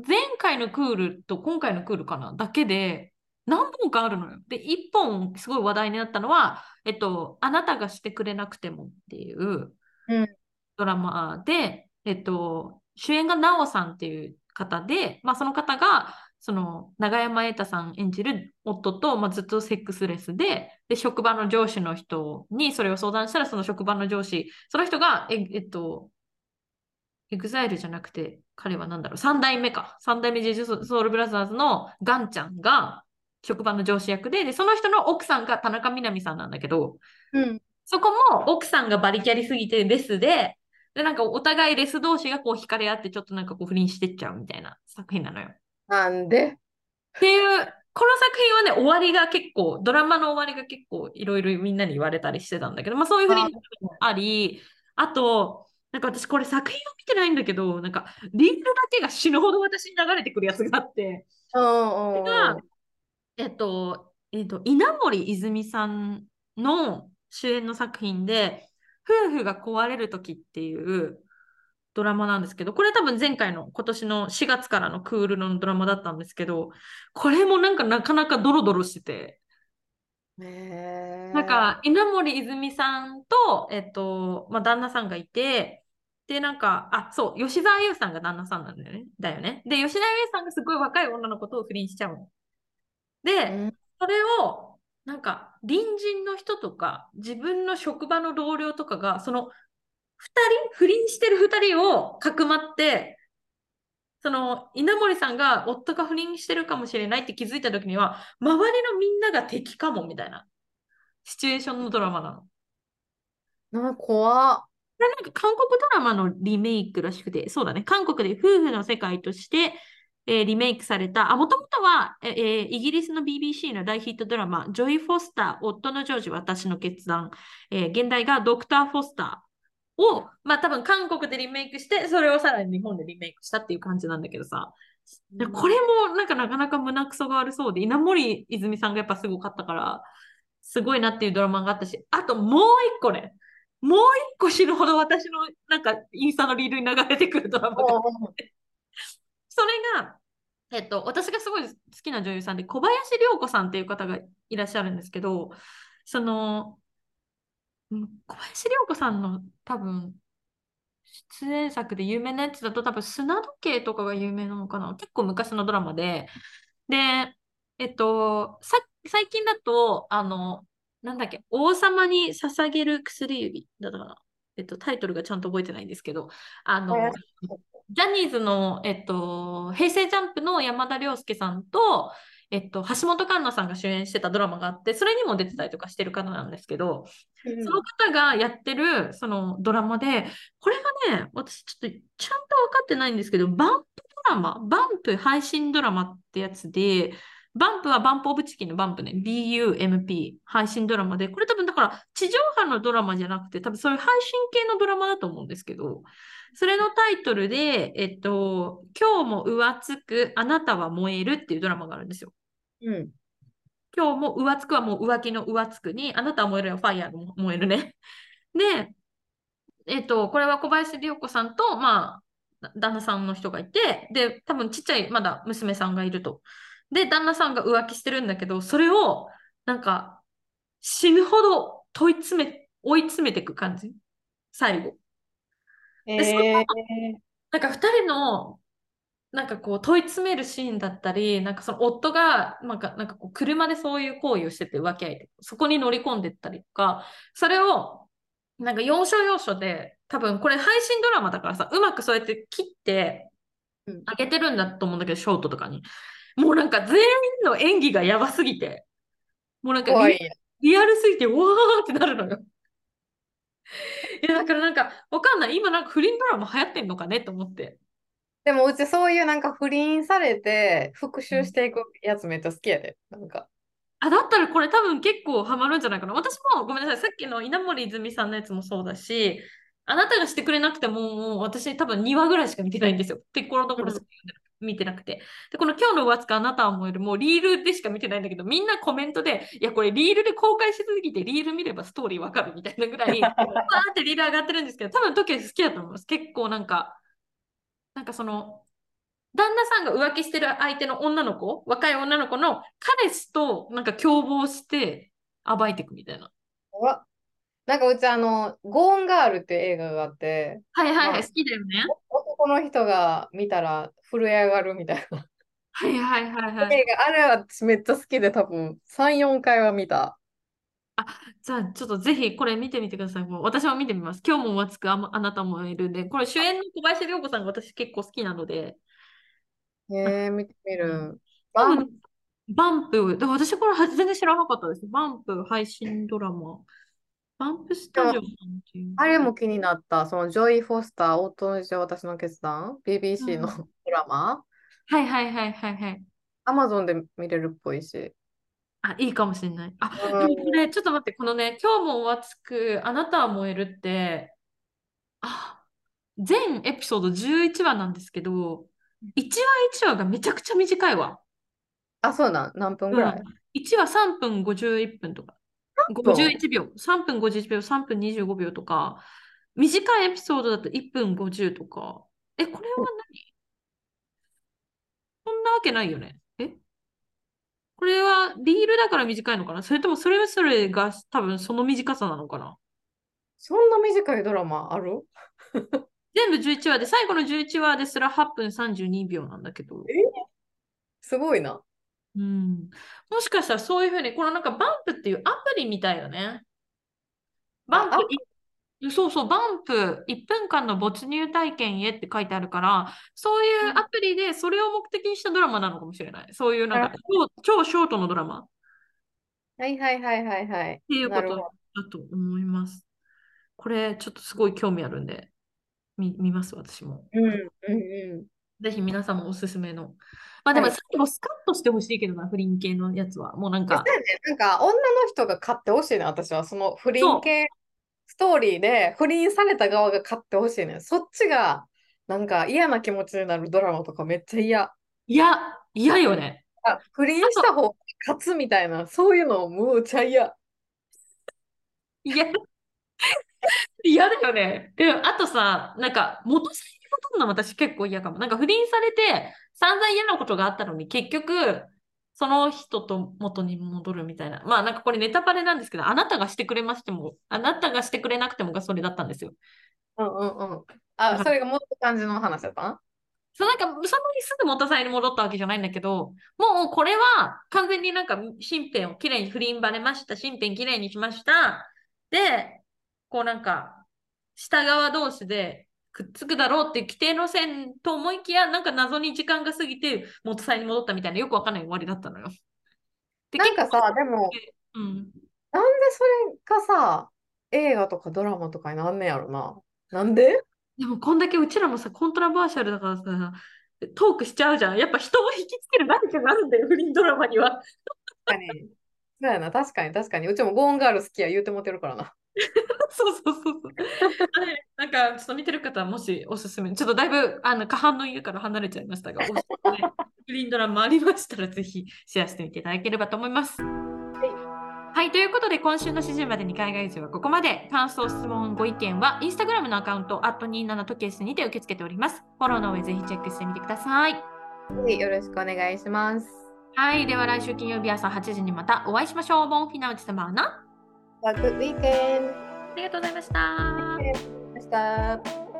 前回のクールと今回のクールかな？だけで何本かあるのよ。で、1本すごい話題になったのは、えっと、あなたがしてくれなくてもっていううんドラマで、えっと、主演が奈緒さんっていう方で、まあ、その方が、その永山瑛太さん演じる夫と、まあ、ずっとセックスレスでで職場の上司の人にそれを相談したらその職場の上司その人がえ、えっと、 EXILE じゃなくて彼は何だろう3代目か3代目 J J Soul Brothers のガンちゃんが職場の上司役ででその人の奥さんが田中みな実さんなんだけどうん。そこも奥さんがバリキャリすぎてレスででなんかお互いレス同士がこう惹かれ合ってちょっとなんかこう不倫してっちゃうみたいな作品なのよ。なんで？っていう、この作品はね、終わりが結構、ドラマの終わりが結構いろいろみんなに言われたりしてたんだけど、まあそういうふうにあり、あと、なんか私これ作品は見てないんだけど、なんかリールだけが死ぬほど私に流れてくるやつがあって、うんうんがうん。えっと、えっと、稲森泉さんの主演の作品で、夫婦が壊れる時っていうドラマなんですけど、これ多分前回の今年の4月からのクールのドラマだったんですけど、これもなんかなかなかドロドロしてて、なんか稲森泉さんと、えっと、まあ、旦那さんがいて、で、なんか、あ、そう、吉沢優さんが旦那さんなんだよね。だよね。で、吉沢優さんがすごい若い女の子と不倫しちゃうの。で、うんそれを、なんか、隣人の人とか、自分の職場の同僚とかが、その、二人、不倫してる二人をかくまって、その、稲森さんが夫が不倫してるかもしれないって気づいた時には、周りのみんなが敵かも、みたいな、シチュエーションのドラマなの。なんか怖っ。これなんか韓国ドラマのリメイクらしくて、そうだね、韓国で夫婦の世界として、えーリメイクされた、あ、もともとは、ええーイギリスの BBC の大ヒットドラマ、ジョイ・フォスター、夫のジョージ、私の決断、えー現代がドクター・フォスターを、まあ多分韓国でリメイクして、それをさらに日本でリメイクしたっていう感じなんだけどさ、でこれもなんかなかなか胸くそが悪そうで、稲森泉さんがやっぱすごかったから、すごいなっていうドラマがあったし、あともう一個ね、もう一個死ぬほど私のなんかインスタのリールに流れてくるドラマが、それが、えっと、私がすごい好きな女優さんで、小林涼子さんっていう方がいらっしゃるんですけど、その、うん小林涼子さんの多分、出演作で有名なやつだと多分砂時計とかが有名なのかな？結構昔のドラマで。で、えっと、さ、最近だと、あの、なんだっけ、王様に捧げる薬指だったかな？えっと、タイトルがちゃんと覚えてないんですけど、あの、ジャニーズの、えっと、平成ジャンプの山田涼介さんと、えっと、橋本環奈さんが主演してたドラマがあって、それにも出てたりとかしてる方なんですけど、その方がやってるそのドラマで、これがね、私ちょっとちゃんと分かってないんですけど、バンプドラマ、バンプ配信ドラマってやつで、バンプはバンプオブチキンのバンプね、BUMP 配信ドラマで、これ多分だから地上波のドラマじゃなくて、多分そういう配信系のドラマだと思うんですけど、それのタイトルで、えっと、今日も浮つく、あなたは燃えるっていうドラマがあるんですよ。うん。今日も浮つくはもう浮気の浮つくに、あなたは燃えるよ、ファイヤーの燃えるね。<laughs> で、えっと、これは小林涼子さんと、まあ、旦那さんの人がいて、で、多分ちっちゃいまだ娘さんがいると。で、旦那さんが浮気してるんだけど、それを、なんか、死ぬほど問い詰め、追い詰めていく感じ。最後。えー、なんか二人の、なんかこう問い詰めるシーンだったり、なんかその夫が、なんか、なんかこう車でそういう行為をしてて浮気相手、そこに乗り込んでったりとか、それを、なんか要所要所で、多分これ配信ドラマだからさ、うまくそうやって切ってうんあげてるんだと思うんだけど、ショートとかに。もうなんか全員の演技がやばすぎて、もうなんかリ。リアルすぎて、わーってなるのよ。いや、だからなんか、わかんない。今なんか不倫ドラマ流行ってんのかねと思って。でもうちそういうなんか不倫されて復讐していくやつめっちゃ好きやで。なんか。あ、だったらこれ多分結構ハマるんじゃないかな。私もごめんなさい。さっきの稲森泉さんのやつもそうだし、あなたがしてくれなくても、もう私多分2話ぐらいしか見てないんですよ。ピッコロどころしか見てなくて。で、この今日の上つかあなたは燃える、もうリールでしか見てないんだけど、みんなコメントで、いや、これリールで公開しすぎて、リール見ればストーリーわかるみたいなぐらい、<laughs> わーってリール上がってるんですけど、多分時計好きだと思います。結構なんか、なんかその、旦那さんが浮気してる相手の女の子、若い女の子の彼氏となんか共謀して暴いていくみたいな。うわなんかうちあの、ゴーンガールって映画があって、はいはいはい、まあ好きだよね。男の人が見たら震え上がるみたいなはいはいはいはい。映画。あれは私めっちゃ好きで多分3、4回は見た。じゃあちょっとぜひこれ見てみてください。もう私も見てみます。今日もわつくああなたもいるんで、これ主演の小林涼子さんが私結構好きなので、えー、見てみる。多バン分バンプ、で私これ全然知らなかったです。バンプ配信ドラマ。バンプスタジオさんっていう。あれも気になった。そのジョイ・フォスター、夫の事情、私の決断、BBC のうんドラマ、はいはいはいはいはい。アマゾンで見れるっぽいし。あ、いいかもしれない。あ、うんでもこれ、ちょっと待って、このね、今日もお熱く、あなたは燃えるって、あ、全エピソード11話なんですけど、1話1話がめちゃくちゃ短いわ。あ、そうなん？何分ぐらい、うん、1話3分51分とか、分？51秒、3分51秒、3分25秒とか、短いエピソードだと1分50とか。え、これは何？そんなわけないよね。えこれはリールだから短いのかな？それともそれぞれが多分その短さなのかな？そんな短いドラマある？全部11話で、最後の11話ですら8分32秒なんだけど。すごいな。うん。もしかしたらそういうふうに、このなんかバンプっていうアプリみたいよね。バンプそうそう、バンプ1分間の没入体験へって書いてあるから、そういうアプリでそれを目的にしたドラマなのかもしれない。そういうなんか超超ショートのドラマっはいはいはいはいはい。ていうことだと思います。これちょっとすごい興味あるんで、見、見ます、私も。ど。うんうんうぜひ皆さんもおすすめの。まあでもはい最後スカッとしてほしいけどな、不倫系のやつは。もうなんん。か、なんか女の人が買ってほしいね、私は。その不倫系ストーリーで不倫された側が買ってほしいね。そっちがなんか嫌な気持ちになるドラマとかめっちゃ嫌。いや、嫌よね。あ不倫した方が勝つみたいな、そういうのむっちゃ嫌。嫌。<laughs> 嫌だよね。で、あとさ、なんか元さに戻るの私結構嫌かも。なんか不倫されて散々嫌なことがあったのに結局その人と元に戻るみたいな。まあなんかこれネタバレなんですけど、あなたがしてくれましても、あなたがしてくれなくてもがそれだったんですよ。うんうんうん。あ、それがもっと感じの話だったな。そうなんか、そんなにすぐ元さんに戻ったわけじゃないんだけど、もうこれは完全になんか身辺をきれいに不倫バレました。身辺きれいにしました。で、こうなんか、下側同士でくっつくだろうっていう規定路線と思いきや、なんか謎に時間が過ぎて元妻に戻ったみたいなよくわかんない終わりだったのよ。でなんかさ、でも、うん、なんでそれがさ、映画とかドラマとかになんねやろな。なんで？でもこんだけうちらもさ、コントラバーシャルだからさ、トークしちゃうじゃん。やっぱ人を引きつける何かがあるんだよ、不倫ドラマには。確かに。そうやな、確かに確かに。うちもゴーンガール好きや言うてもてるからな。<laughs> そうそうそうそう。あれなんか、ちょっと見てる方はもしおすすめ、ちょっとだいぶあの過半の家から離れちゃいましたが、<laughs> おすすめ不倫ドラマありましたら、ぜひシェアしてみていただければと思います。はい、ということで今週の指示までに海外移住はここまで。感想、質問、ご意見はインスタグラムのアカウント、27トケースにて受け付けております。フォローの上ぜひチェックしてみてください。はいよろしくお願いします。はい、では来週金曜日朝8時にまたお会いしましょう。ボンフィナウチ様な。Have a good weekend. ありがとうございました。ました。